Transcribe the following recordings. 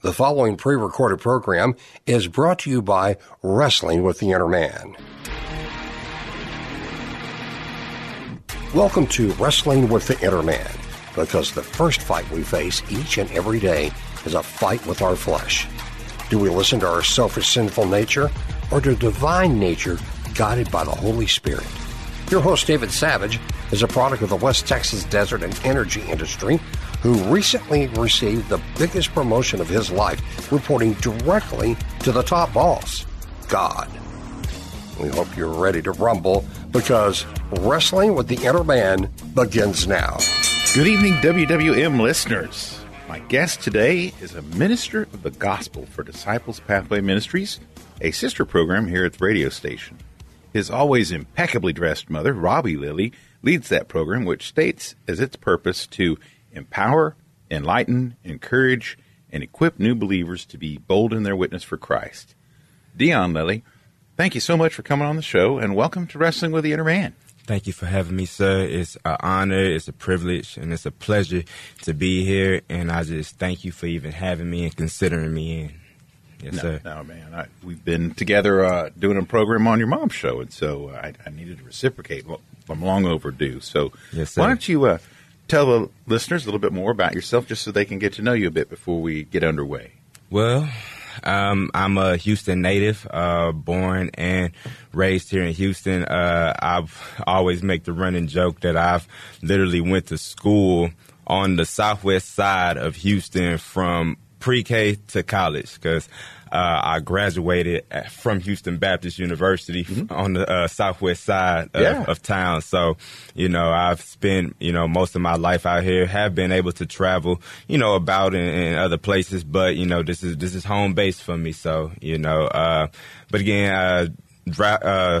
The following pre recorded program is brought to you by Wrestling with the Inner Man. Welcome to Wrestling with the Inner Man, because the first fight we face each and every day is a fight with our flesh. Do we listen to our selfish, sinful nature, or to divine nature guided by the Holy Spirit? Your host, David Savage, is a product of the West Texas desert and energy industry who recently received the biggest promotion of his life, reporting directly to the top boss, God. We hope you're ready to rumble because Wrestling with the Inner Man begins now. Good evening, WWM listeners. My guest today is a minister of the gospel for Disciples Pathway Ministries, a sister program here at the radio station. His always impeccably dressed mother, Robbie Lilly, leads that program, which states as its purpose to empower, enlighten, encourage, and equip new believers to be bold in their witness for Christ. Deion Lilly, thank you so much for coming on the show and welcome to Wrestling with the Inner Man. Thank you for having me, sir. It's an honor, it's a privilege, and it's a pleasure to be here. And I just thank you for even having me and considering me in. Yes, no, sir. No, man. I, we've been together uh, doing a program on your mom's show, and so I, I needed to reciprocate. Well, I'm long overdue. So yes, why don't you uh, tell the listeners a little bit more about yourself just so they can get to know you a bit before we get underway? Well, um, I'm a Houston native, uh, born and raised here in Houston. Uh, I've always make the running joke that I've literally went to school on the southwest side of Houston from pre-K to college because uh, I graduated from Houston Baptist University mm-hmm. on the uh, southwest side of, yeah. of, town. So, you know, I've spent, you know, most of my life out here, have been able to travel, you know, about in, in other places, but, you know, this is, this is home base for me. So, you know, uh, but again, uh, dry, uh,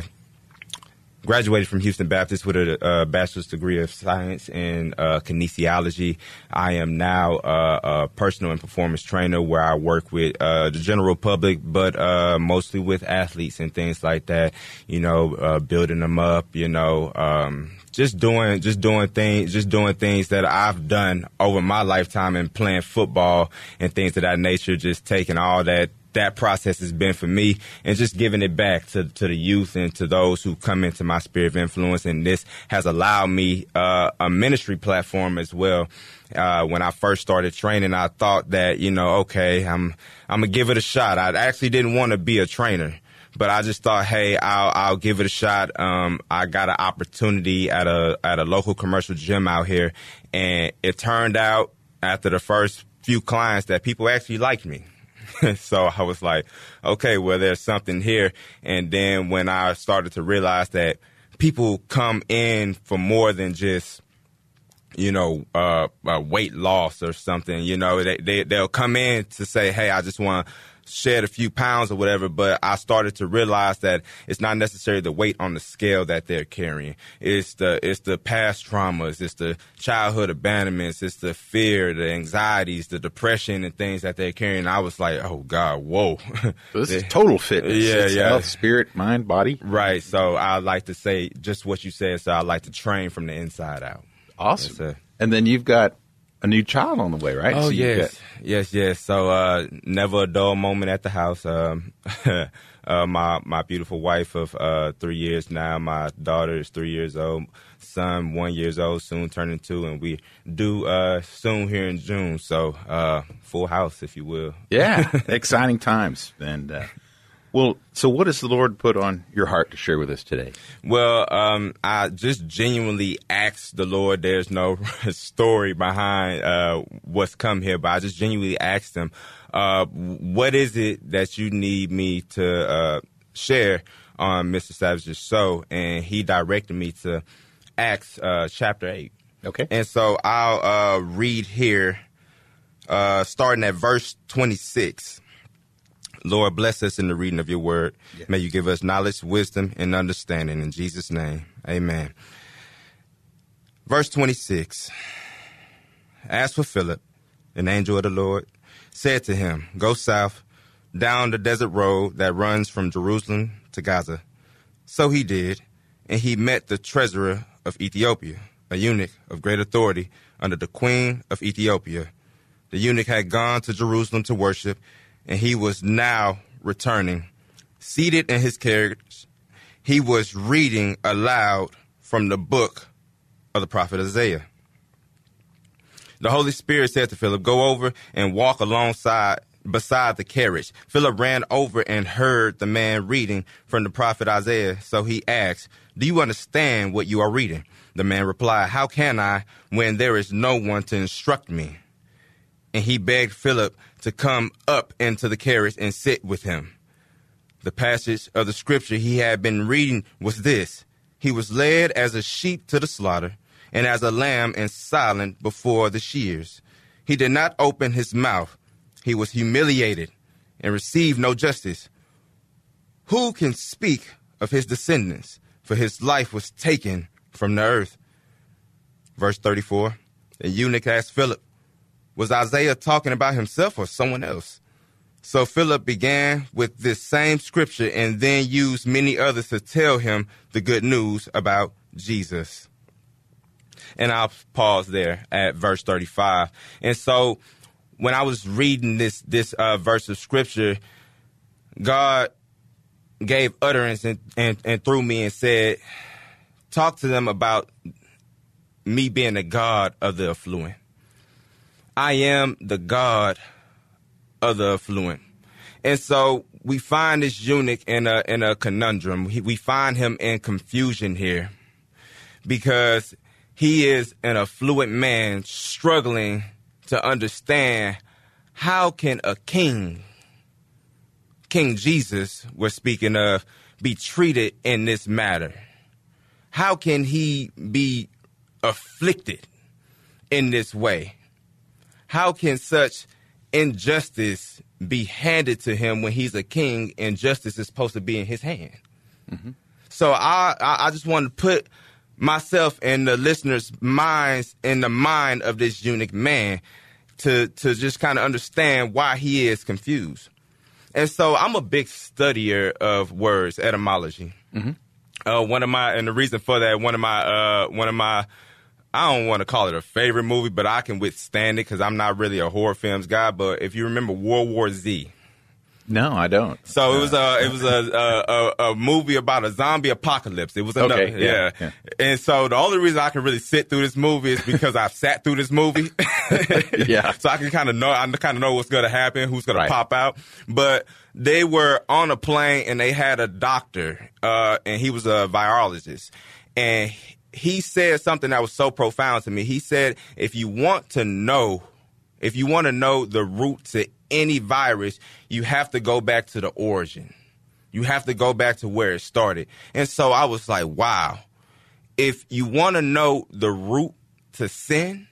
graduated from Houston Baptist with a, a bachelor's degree of science in uh, kinesiology. I am now uh, a personal and performance trainer where I work with uh, the general public, but uh, mostly with athletes and things like that. You know, uh, building them up. You know. Um, just doing just doing things just doing things that I've done over my lifetime and playing football and things of that nature just taking all that that process has been for me and just giving it back to, to the youth and to those who come into my sphere of influence. And this has allowed me uh, a ministry platform as well. Uh, when I first started training, I thought that, you know, okay, I'm, I'm gonna give it a shot. I actually didn't want to be a trainer but I just thought, hey, I'll I'll give it a shot. Um, I got an opportunity at a at a local commercial gym out here, and it turned out after the first few clients that people actually liked me. so I was like, okay, well, there's something here. And then when I started to realize that people come in for more than just, you know, uh, uh, weight loss or something, you know, they, they, they'll come in to say, hey, I just want shed a few pounds or whatever, but I started to realize that it's not necessarily the weight on the scale that they're carrying. It's the it's the past traumas, it's the childhood abandonments, it's the fear, the anxieties, the depression and things that they're carrying. I was like, oh God, whoa. This is total fitness. Yeah, it's yeah. Health, spirit, mind, body. Right. So I like to say just what you said. So I like to train from the inside out. Awesome. And then you've got a new child on the way, right? Oh so yes, yes, yes. So uh, never a dull moment at the house. Um, uh, my my beautiful wife of uh, three years now. My daughter is three years old. Son one years old, soon turning two, and we do uh, soon here in June. So uh, full house, if you will. Yeah, exciting times and. Well, so what does the Lord put on your heart to share with us today? Well, um, I just genuinely asked the Lord. There's no story behind uh, what's come here, but I just genuinely asked Him, uh, "What is it that you need me to uh, share on Mr. Savage's show?" And He directed me to Acts uh, chapter eight. Okay, and so I'll uh, read here, uh, starting at verse twenty six. Lord, bless us in the reading of your word. Yes. May you give us knowledge, wisdom, and understanding. In Jesus' name, amen. Verse 26 As for Philip, an angel of the Lord, said to him, Go south down the desert road that runs from Jerusalem to Gaza. So he did, and he met the treasurer of Ethiopia, a eunuch of great authority under the queen of Ethiopia The eunuch had gone to Jerusalem to worship, and he was now returning. Seated in his carriage, he was reading aloud from the book of the prophet Isaiah. The Holy Spirit said to Philip, Go over and walk alongside beside the carriage. Philip ran over and heard the man reading from the prophet Isaiah. So he asked, Do you understand what you are reading? The man replied, How can I when there is no one to instruct me? And he begged Philip to come up into the carriage and sit with him. The passage of the scripture he had been reading was this He was led as a sheep to the slaughter, and as a lamb and silent before the shears. He did not open his mouth. He was humiliated and received no justice. Who can speak of his descendants? For his life was taken from the earth. Verse 34 The eunuch asked Philip, Was Isaiah talking about himself or someone else? So Philip began with this same scripture and then used many others to tell him the good news about Jesus. And I'll pause there at verse 35. And so when I was reading this this uh, verse of scripture, God gave utterance and, and, and through me and said, talk to them about me being the God of the affluent. I am the God of the affluent. And so we find this eunuch in a in a conundrum. We find him in confusion here because he is an affluent man struggling to understand how can a king, King Jesus, we're speaking of, be treated in this matter? How can he be afflicted in this way? How can such injustice be handed to him when he's a king and justice is supposed to be in his hand? Mm-hmm. So I, I just want to put myself and the listeners' minds in the mind of this eunuch man to to just kind of understand why he is confused. And so I'm a big studier of words, etymology. Mm-hmm. Uh, one of my and the reason for that, one of my uh, one of my I don't want to call it a favorite movie, but I can withstand it because I'm not really a horror films guy. But if you remember World War Z, no, I don't. So it was a it was a a, a, movie about a zombie apocalypse. It was another, okay, yeah, yeah. yeah, And so the only reason I can really sit through this movie is because I've sat through this movie. yeah. So I can kind of know I kind of know what's going to happen, who's going right. to pop out. But they were on a plane and they had a doctor, uh, and he was a virologist, and he said something that was so profound to me. He said, "If you want to know." If you want to know the root to any virus, you have to go back to the origin. You have to go back to where it started. And so I was like, wow, if you want to know the root to sin,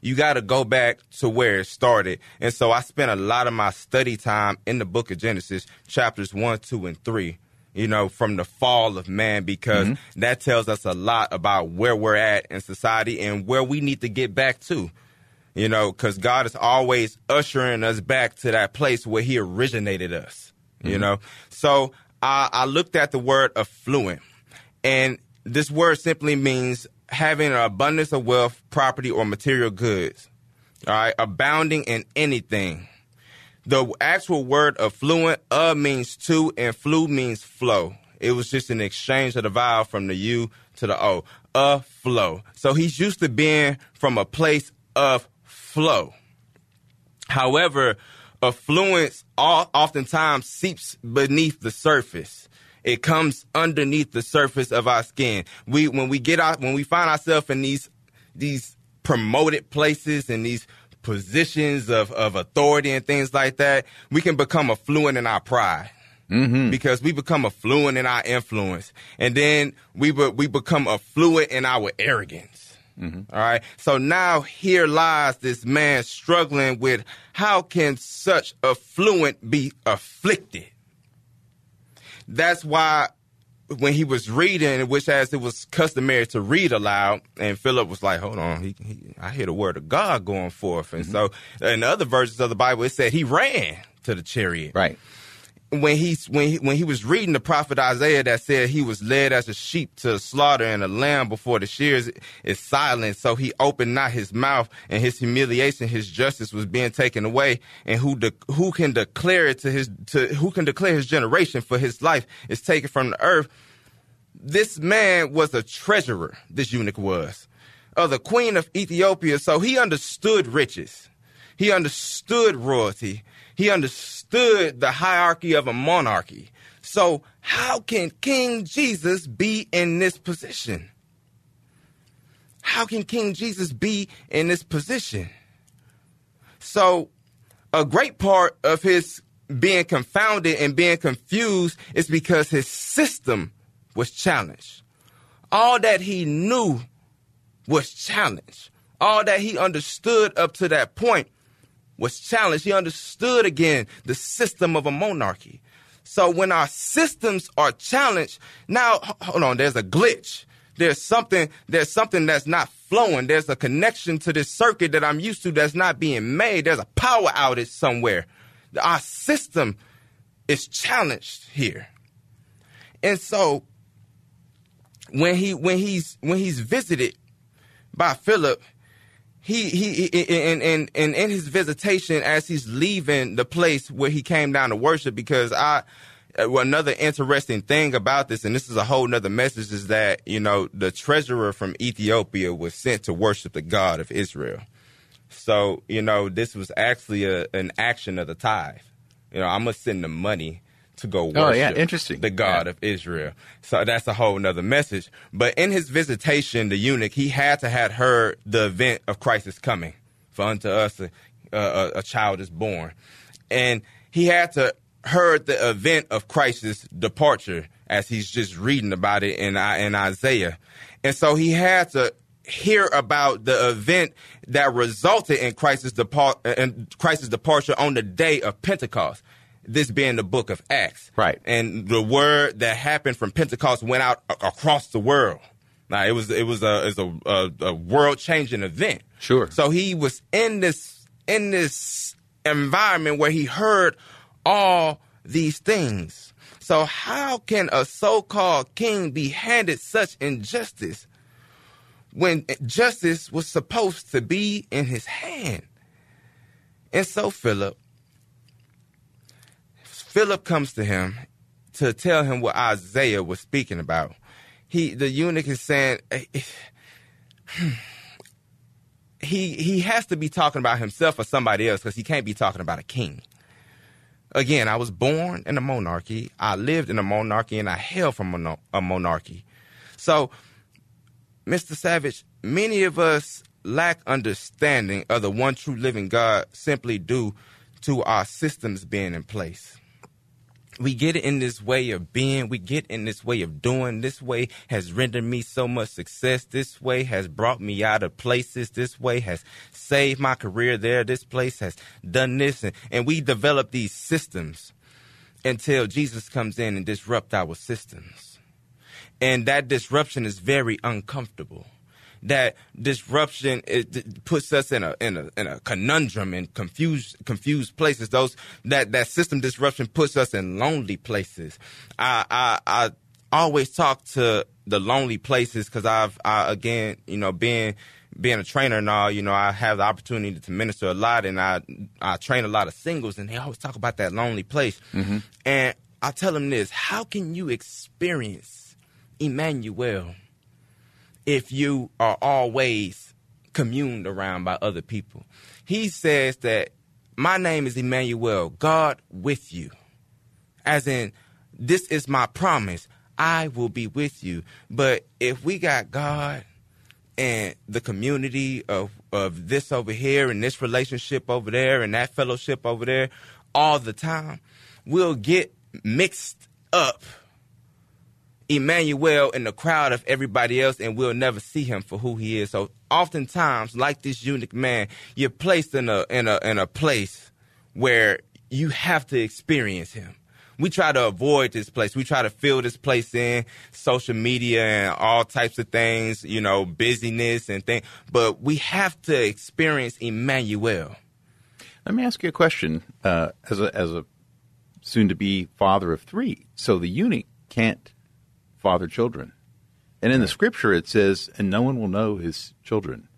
you got to go back to where it started. And so I spent a lot of my study time in the book of Genesis, chapters 1, 2, and 3, you know, from the fall of man, because mm-hmm. that tells us a lot about where we're at in society and where we need to get back to you know, because God is always ushering us back to that place where He originated us, mm-hmm. you know. So I, I looked at the word affluent, and this word simply means having an abundance of wealth, property, or material goods. All right, abounding in anything. The actual word affluent, uh means to, and flu means flow. It was just an exchange of the vowel from the U to the O. A flow. So he's used to being from a place of flow. However, affluence oftentimes seeps beneath the surface. It comes underneath the surface of our skin. We when we get out when we find ourselves in these these promoted places and these positions of, of authority and things like that, we can become affluent in our pride. Mm-hmm. Because we become affluent in our influence, and then we be, we become affluent in our arrogance. Mm-hmm. All right. So now here lies this man struggling with how can such affluent be afflicted? That's why when he was reading, which as it was customary to read aloud, and Philip was like, "Hold on, he, he, I hear the word of God going forth." And mm-hmm. so, in other versions of the Bible, it said he ran to the chariot. Right. When he's when he, when he was reading the prophet Isaiah that said he was led as a sheep to the slaughter and a lamb before the shears is silent, so he opened not his mouth, and his humiliation, his justice was being taken away, and who de- who can declare it to his to who can declare his generation for his life is taken from the earth. This man was a treasurer. This eunuch was of the queen of Ethiopia, so he understood riches, he understood royalty, he understood the hierarchy of a monarchy. So, how can King Jesus be in this position? How can King Jesus be in this position? So, a great part of his being confounded and being confused is because his system was challenged. All that he knew was challenged. All that he understood up to that point was challenged. He understood again the system of a monarchy. So when our systems are challenged, now hold on, there's a glitch. There's something, there's something that's not flowing. There's a connection to this circuit that I'm used to that's not being made. There's a power outage somewhere. Our system is challenged here. And so when he when he's when he's visited by Philip, he he in in in in his visitation as he's leaving the place where he came down to worship because I uh, well, another interesting thing about this, and this is a whole nother message, is that, you know, the treasurer from Ethiopia was sent to worship the God of Israel. So, you know, this was actually a, an action of the tithe. You know, I'm going to send the money to go worship oh, yeah. Interesting. the God yeah. of Israel. So that's a whole nother message. But in his visitation, the eunuch, he had to have heard the event of Christ is coming. For unto us a, a, a child is born. And he had to heard the event of Christ's departure as he's just reading about it in, in Isaiah. And so he had to hear about the event that resulted in Christ's, depart- in Christ's departure on the day of Pentecost this being the book of Acts. Right. And the word that happened from Pentecost went out a- across the world. Now it was it was a it was a, a, a world changing event. Sure. So he was in this in this environment where he heard all these things. So how can a so-called king be handed such injustice when justice was supposed to be in his hand? And so Philip Philip comes to him to tell him what Isaiah was speaking about. He, the eunuch, is saying eh, eh, hmm, he he has to be talking about himself or somebody else because he can't be talking about a king. Again, I was born in a monarchy. I lived in a monarchy, and I hail from a monarchy. So, Mr. Savage, many of us lack understanding of the one true living God simply due to our systems being in place we get in this way of being, we get in this way of doing. This way has rendered me so much success. This way has brought me out of places. This way has saved my career there. This place has done this. And, and we develop these systems until Jesus comes in and disrupt our systems. And that disruption is very uncomfortable that disruption it puts us in a in a in a conundrum and confused confused places. Those that that system disruption puts us in lonely places. I I, I always talk to the lonely places because I've I, again you know being being a trainer and all, you know, I have the opportunity to minister a lot, and I I train a lot of singles, and they always talk about that lonely place. Mm-hmm. And I tell them this: How can you experience Emmanuel? If you are always communed around by other people. He says that my name is Emmanuel, God with you. As in, this is my promise. I will be with you. But if we got God and the community of, of this over here and this relationship over there and that fellowship over there all the time, we'll get mixed up Emmanuel in the crowd of everybody else, and we'll never see him for who he is. So oftentimes, like this eunuch man, you're placed in a in a in a place where you have to experience him. We try to avoid this place. We try to fill this place in social media and all types of things, you know, busyness and things. But we have to experience Emmanuel. Let me ask you a question. Uh, as a as a soon to be father of three. So the eunuch can't father children. And in the scripture it says, and no one will know his children.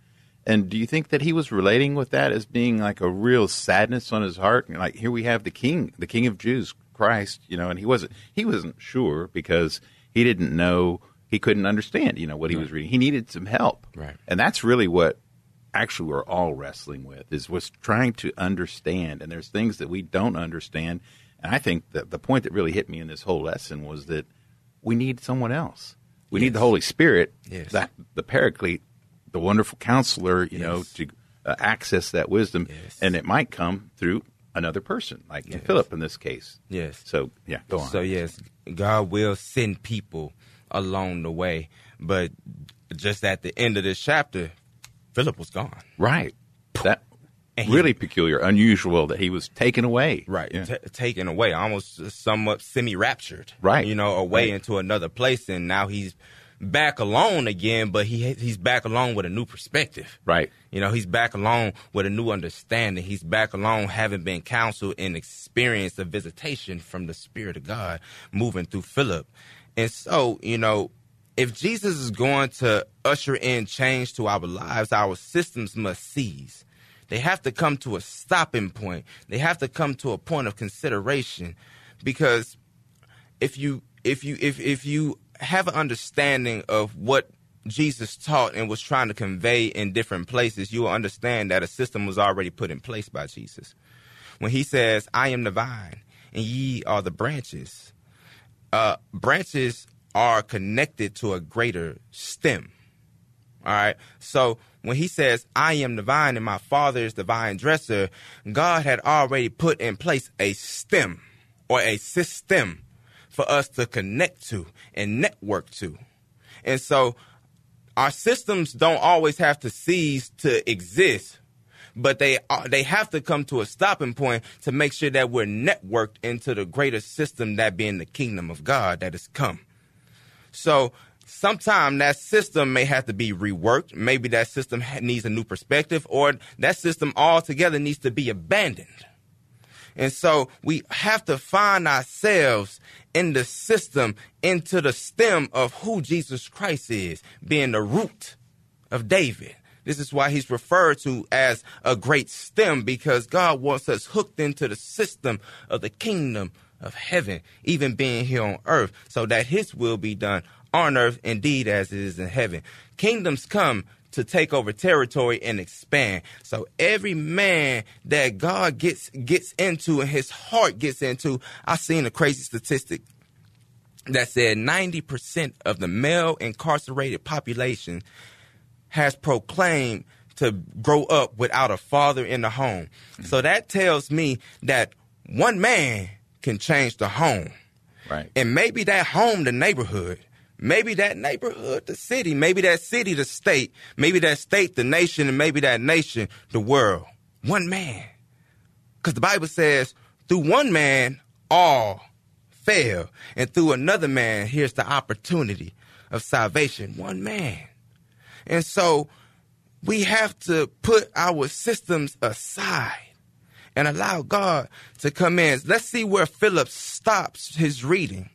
And do you think that he was relating with that as being like a real sadness on his heart? Like here we have the king, the king of Jews, Christ, you know, and he wasn't he wasn't sure because he didn't know he couldn't understand, you know, what he was reading. He needed some help. Right. And that's really what actually we're all wrestling with is was trying to understand and there's things that we don't understand. And I think that the point that really hit me in this whole lesson was that we need someone else. We need the Holy Spirit, Yes. that the Paraclete, the wonderful counselor, you know, to uh, access that wisdom, Yes. and it might come through another person, like Yes. Philip in this case. Yes. So yeah, go on. So yes, God will send people along the way, but just at the end of this chapter, Philip was gone. right, that And he- really peculiar, unusual that he was taken away. Right, Yeah. ta taken away, almost somewhat semi-raptured. Right. you know, away Right. into another place, and now he's back alone again. But he he's back alone with a new perspective. right. You know, he's back alone with a new understanding. He's back alone having been counseled and experienced a visitation from the Spirit of God moving through Philip. And so, you know, if Jesus is going to usher in change to our lives, our systems must cease. They have to come to a stopping point. They have to come to a point of consideration because if you if you if if you have an understanding of what Jesus taught and was trying to convey in different places, you will understand that a system was already put in place by Jesus. When he says, "I am the vine, and ye are the branches," uh, branches are connected to a greater stem. All right. So when he says, I am the vine and my father is the vine dresser, God had already put in place a stem or a system for us to connect to and network to. And so our systems don't always have to cease to exist, but they are, they have to come to a stopping point to make sure that we're networked into the greater system that being the kingdom of God that has come. So sometime that system may have to be reworked. Maybe that system needs a new perspective, or that system altogether needs to be abandoned. And so we have to find ourselves in the system, into the stem of who Jesus Christ is, being the root of David. This is why he's referred to as a great stem because God wants us hooked into the system of the kingdom of heaven, even being here on earth, so that his will be done on earth indeed as it is in heaven. Kingdoms come to take over territory and expand. So every man that God gets gets into and his heart gets into, I seen a crazy statistic that said 90% of the male incarcerated population has proclaimed to grow up without a father in the home. So mm-hmm. that tells me that one man can change the home. Right. And maybe that home, the neighborhood, maybe that neighborhood, the city, maybe that city, the state, maybe that state, the nation, and maybe that nation, the world. One man. Because the Bible says, through one man, all fail. And through another man, here's the opportunity of salvation. One man. And so we have to put our systems aside and allow God to come in. Let's see where Philip stops his reading.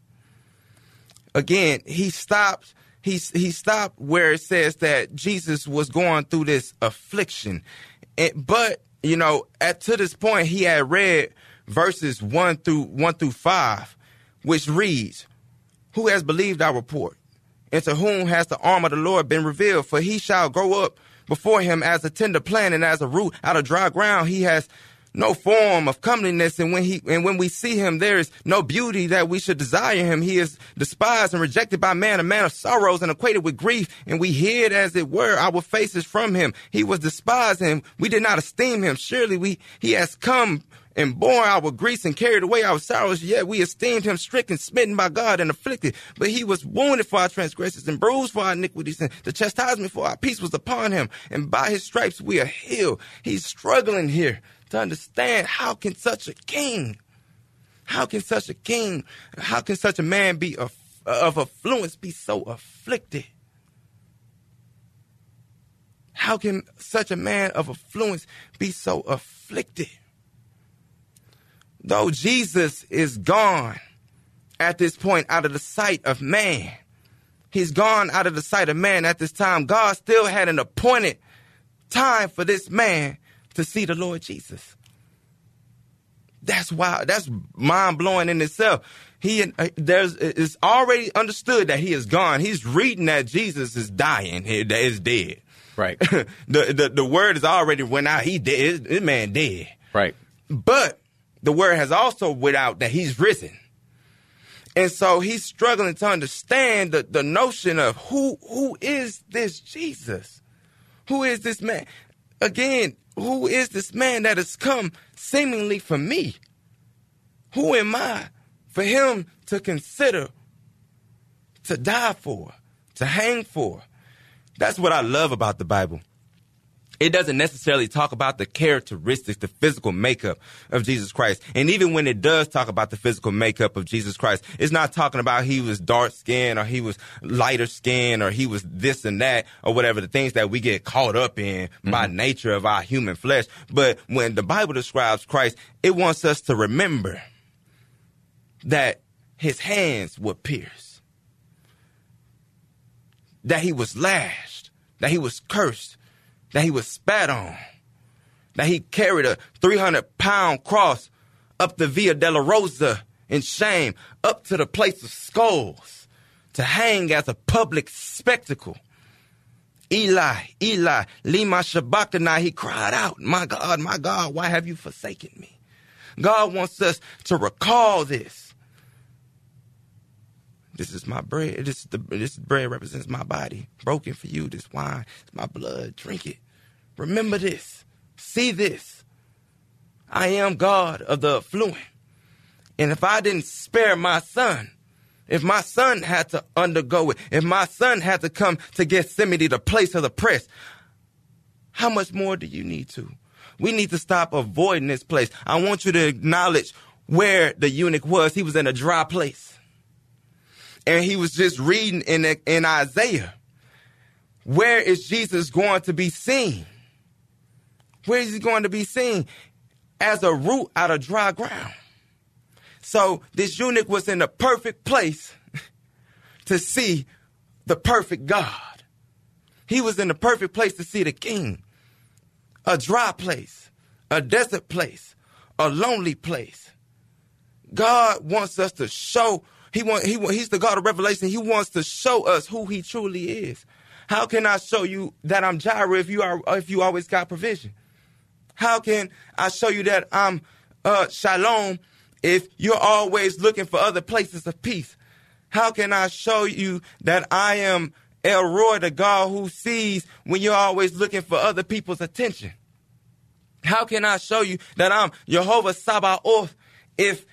Again, he stopped he he stopped where it says that Jesus was going through this affliction. It- but, you know, at to this point he had read verses 1 through 1 through 5 which reads, "Who has believed our report? And to whom has the arm of the Lord been revealed? For he shall grow up before him as a tender plant and as a root out of dry ground. He has no form of comeliness, and when he and when we see him, there is no beauty that we should desire him. He is despised and rejected by man, a man of sorrows and acquainted with grief, and we hid as it were our faces from him. He was despised, and we did not esteem him. Surely we he has come and bore our griefs and carried away our sorrows, yet we esteemed him stricken, smitten by God, and afflicted. But he was wounded for our transgressions and bruised for our iniquities, and the chastisement for our peace was upon him. And by his stripes we are healed. He's struggling here to understand how can such a king, how can such a king, how can such a man be of, of affluence be so afflicted? How can such a man of affluence be so afflicted? though Jesus is gone at this point out of the sight of man, he's gone out of the sight of man at this time. God still had an appointed time for this man to see the Lord Jesus. That's why that's mind blowing in itself. He uh, there's it's already understood that he is gone. He's reading that Jesus is dying. He is dead. Right. the, the the word is already went out. He dead. This man dead. Right. But the word has also went out that he's risen. And so he's struggling to understand the, the notion of who who is this Jesus? Who is this man? Again, who is this man that has come seemingly for me? Who am I for him to consider, to die for, to hang for? That's what I love about the Bible. It doesn't necessarily talk about the characteristics, the physical makeup of Jesus Christ. And even when it does talk about the physical makeup of Jesus Christ, it's not talking about he was dark skinned or he was lighter skinned or he was this and that or whatever, the things that we get caught up in mm-hmm. by nature of our human flesh. But when the Bible describes Christ, it wants us to remember that his hands were pierced, that he was lashed, that he was cursed, that he was spat on, that he carried a 300 pound cross up the Via Dolorosa in shame, up to the place of skulls, to hang as a public spectacle. Eli, Eli, lima sabachthani, he cried out, my God, my God, why have you forsaken me? God wants us to recall this. This is my bread. This is the this bread represents my body, broken for you. This wine is my blood. Drink it. Remember this. See this. I am God of the affluent. And if I didn't spare my son, if my son had to undergo it, if my son had to come to Gethsemane, the place of the press, how much more do you need to? We need to stop avoiding this place. I want you to acknowledge where the eunuch was. He was in a dry place. And he was just reading in, in Isaiah. Where is Jesus going to be seen? Where is he going to be seen? As a root out of dry ground. So this eunuch was in the perfect place to see the perfect God. He was in the perfect place to see the king. A dry place, a desert place, a lonely place. God wants us to show, he want, he, he's the God of revelation. He wants to show us who he truly is. How can I show you that I'm Jireh if you are, if you always got provision? How can I show you that I'm uh, shalom if you're always looking for other places of peace? How can I show you that I am El Roi, the God who sees when you're always looking for other people's attention? How can I show you that I'm Jehovah Sabaoth if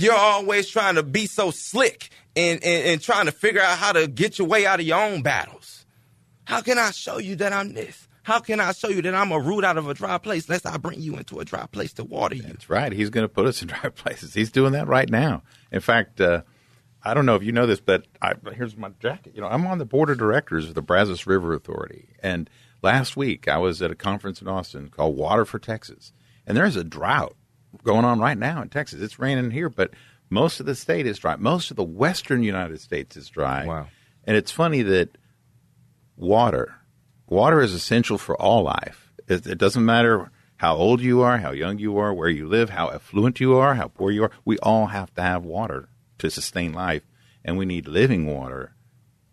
you're always trying to be so slick and, and, and trying to figure out how to get your way out of your own battles? How can I show you that I'm this? How can I show you that I'm a root out of a dry place unless I bring you into a dry place to water you? That's right. He's going to put us in dry places. He's doing that right now. In fact, uh, I don't know if you know this, but I, here's my jacket. You know, I'm on the board of directors of the Brazos River Authority, and last week I was at a conference in Austin called Water for Texas, and there's a drought going on right now in Texas. It's raining here, but most of the state is dry. Most of the western United States is dry. Wow. And it's funny that water water is essential for all life. It, it, doesn't matter how old you are, how young you are, where you live, how affluent you are, how poor you are. We all have to have water to sustain life, and we need living water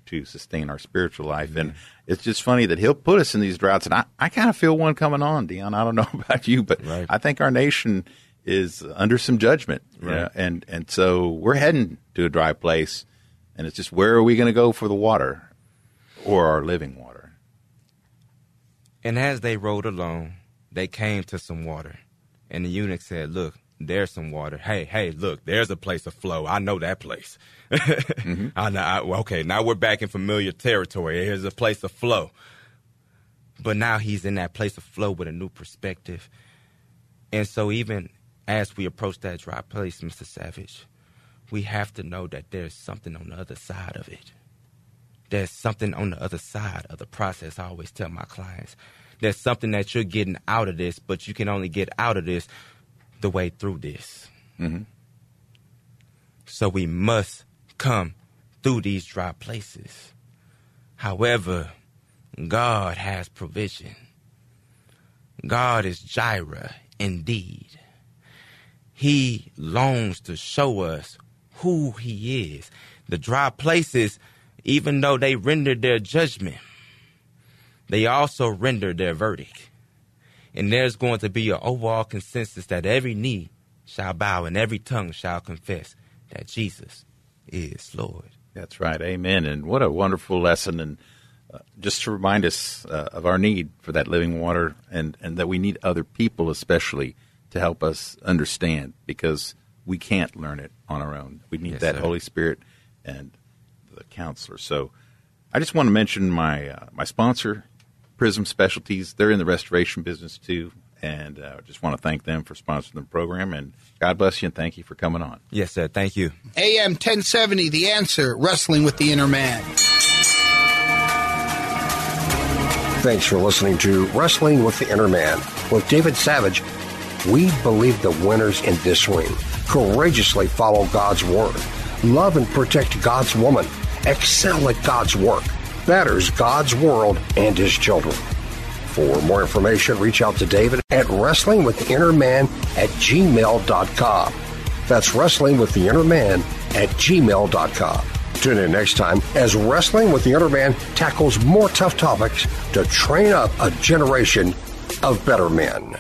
to sustain our spiritual life. And it's just funny that he'll put us in these droughts, and I, I kind of feel one coming on, Deion. I don't know about you, but right. I think our nation is under some judgment, right. you know, and and so we're heading to a dry place, and it's just where are we going to go for the water or our living water? And as they rode along, they came to some water. And the eunuch said, Look, there's some water. Hey, hey, look, there's a place of flow. I know that place. mm-hmm. I know, I, okay, now we're back in familiar territory. Here's a place of flow. But now he's in that place of flow with a new perspective. And so, even as we approach that dry place, Mr. Savage, we have to know that there's something on the other side of it there's something on the other side of the process. I always tell my clients there's something that you're getting out of this, but you can only get out of this the way through this. Mm-hmm. So we must come through these dry places. However, God has provision. God is Jireh indeed. He longs to show us who He is. The dry places, even though they rendered their judgment, they also render their verdict. And there's going to be an overall consensus that every knee shall bow and every tongue shall confess that Jesus is Lord. That's right. Amen. And what a wonderful lesson. And uh, just to remind us uh, of our need for that living water and, and that we need other people, especially, to help us understand because we can't learn it on our own. We need yes, that sir. Holy Spirit and the counselor. So I just want to mention my, uh, my sponsor, Prism Specialties. They're in the restoration business too. And I uh, just want to thank them for sponsoring the program. And God bless you and thank you for coming on. Yes, sir. Thank you. AM 1070, The Answer, Wrestling with the Inner Man. Thanks for listening to Wrestling with the Inner Man with David Savage. We believe the winners in this ring courageously follow God's word, love and protect God's woman, excel at God's work, betters God's world and his children. For more information, reach out to David at Wrestling with the Inner Man at gmail.com. That's Wrestling with the Inner Man at gmail.com. Tune in next time as Wrestling with the Inner Man tackles more tough topics to train up a generation of better men.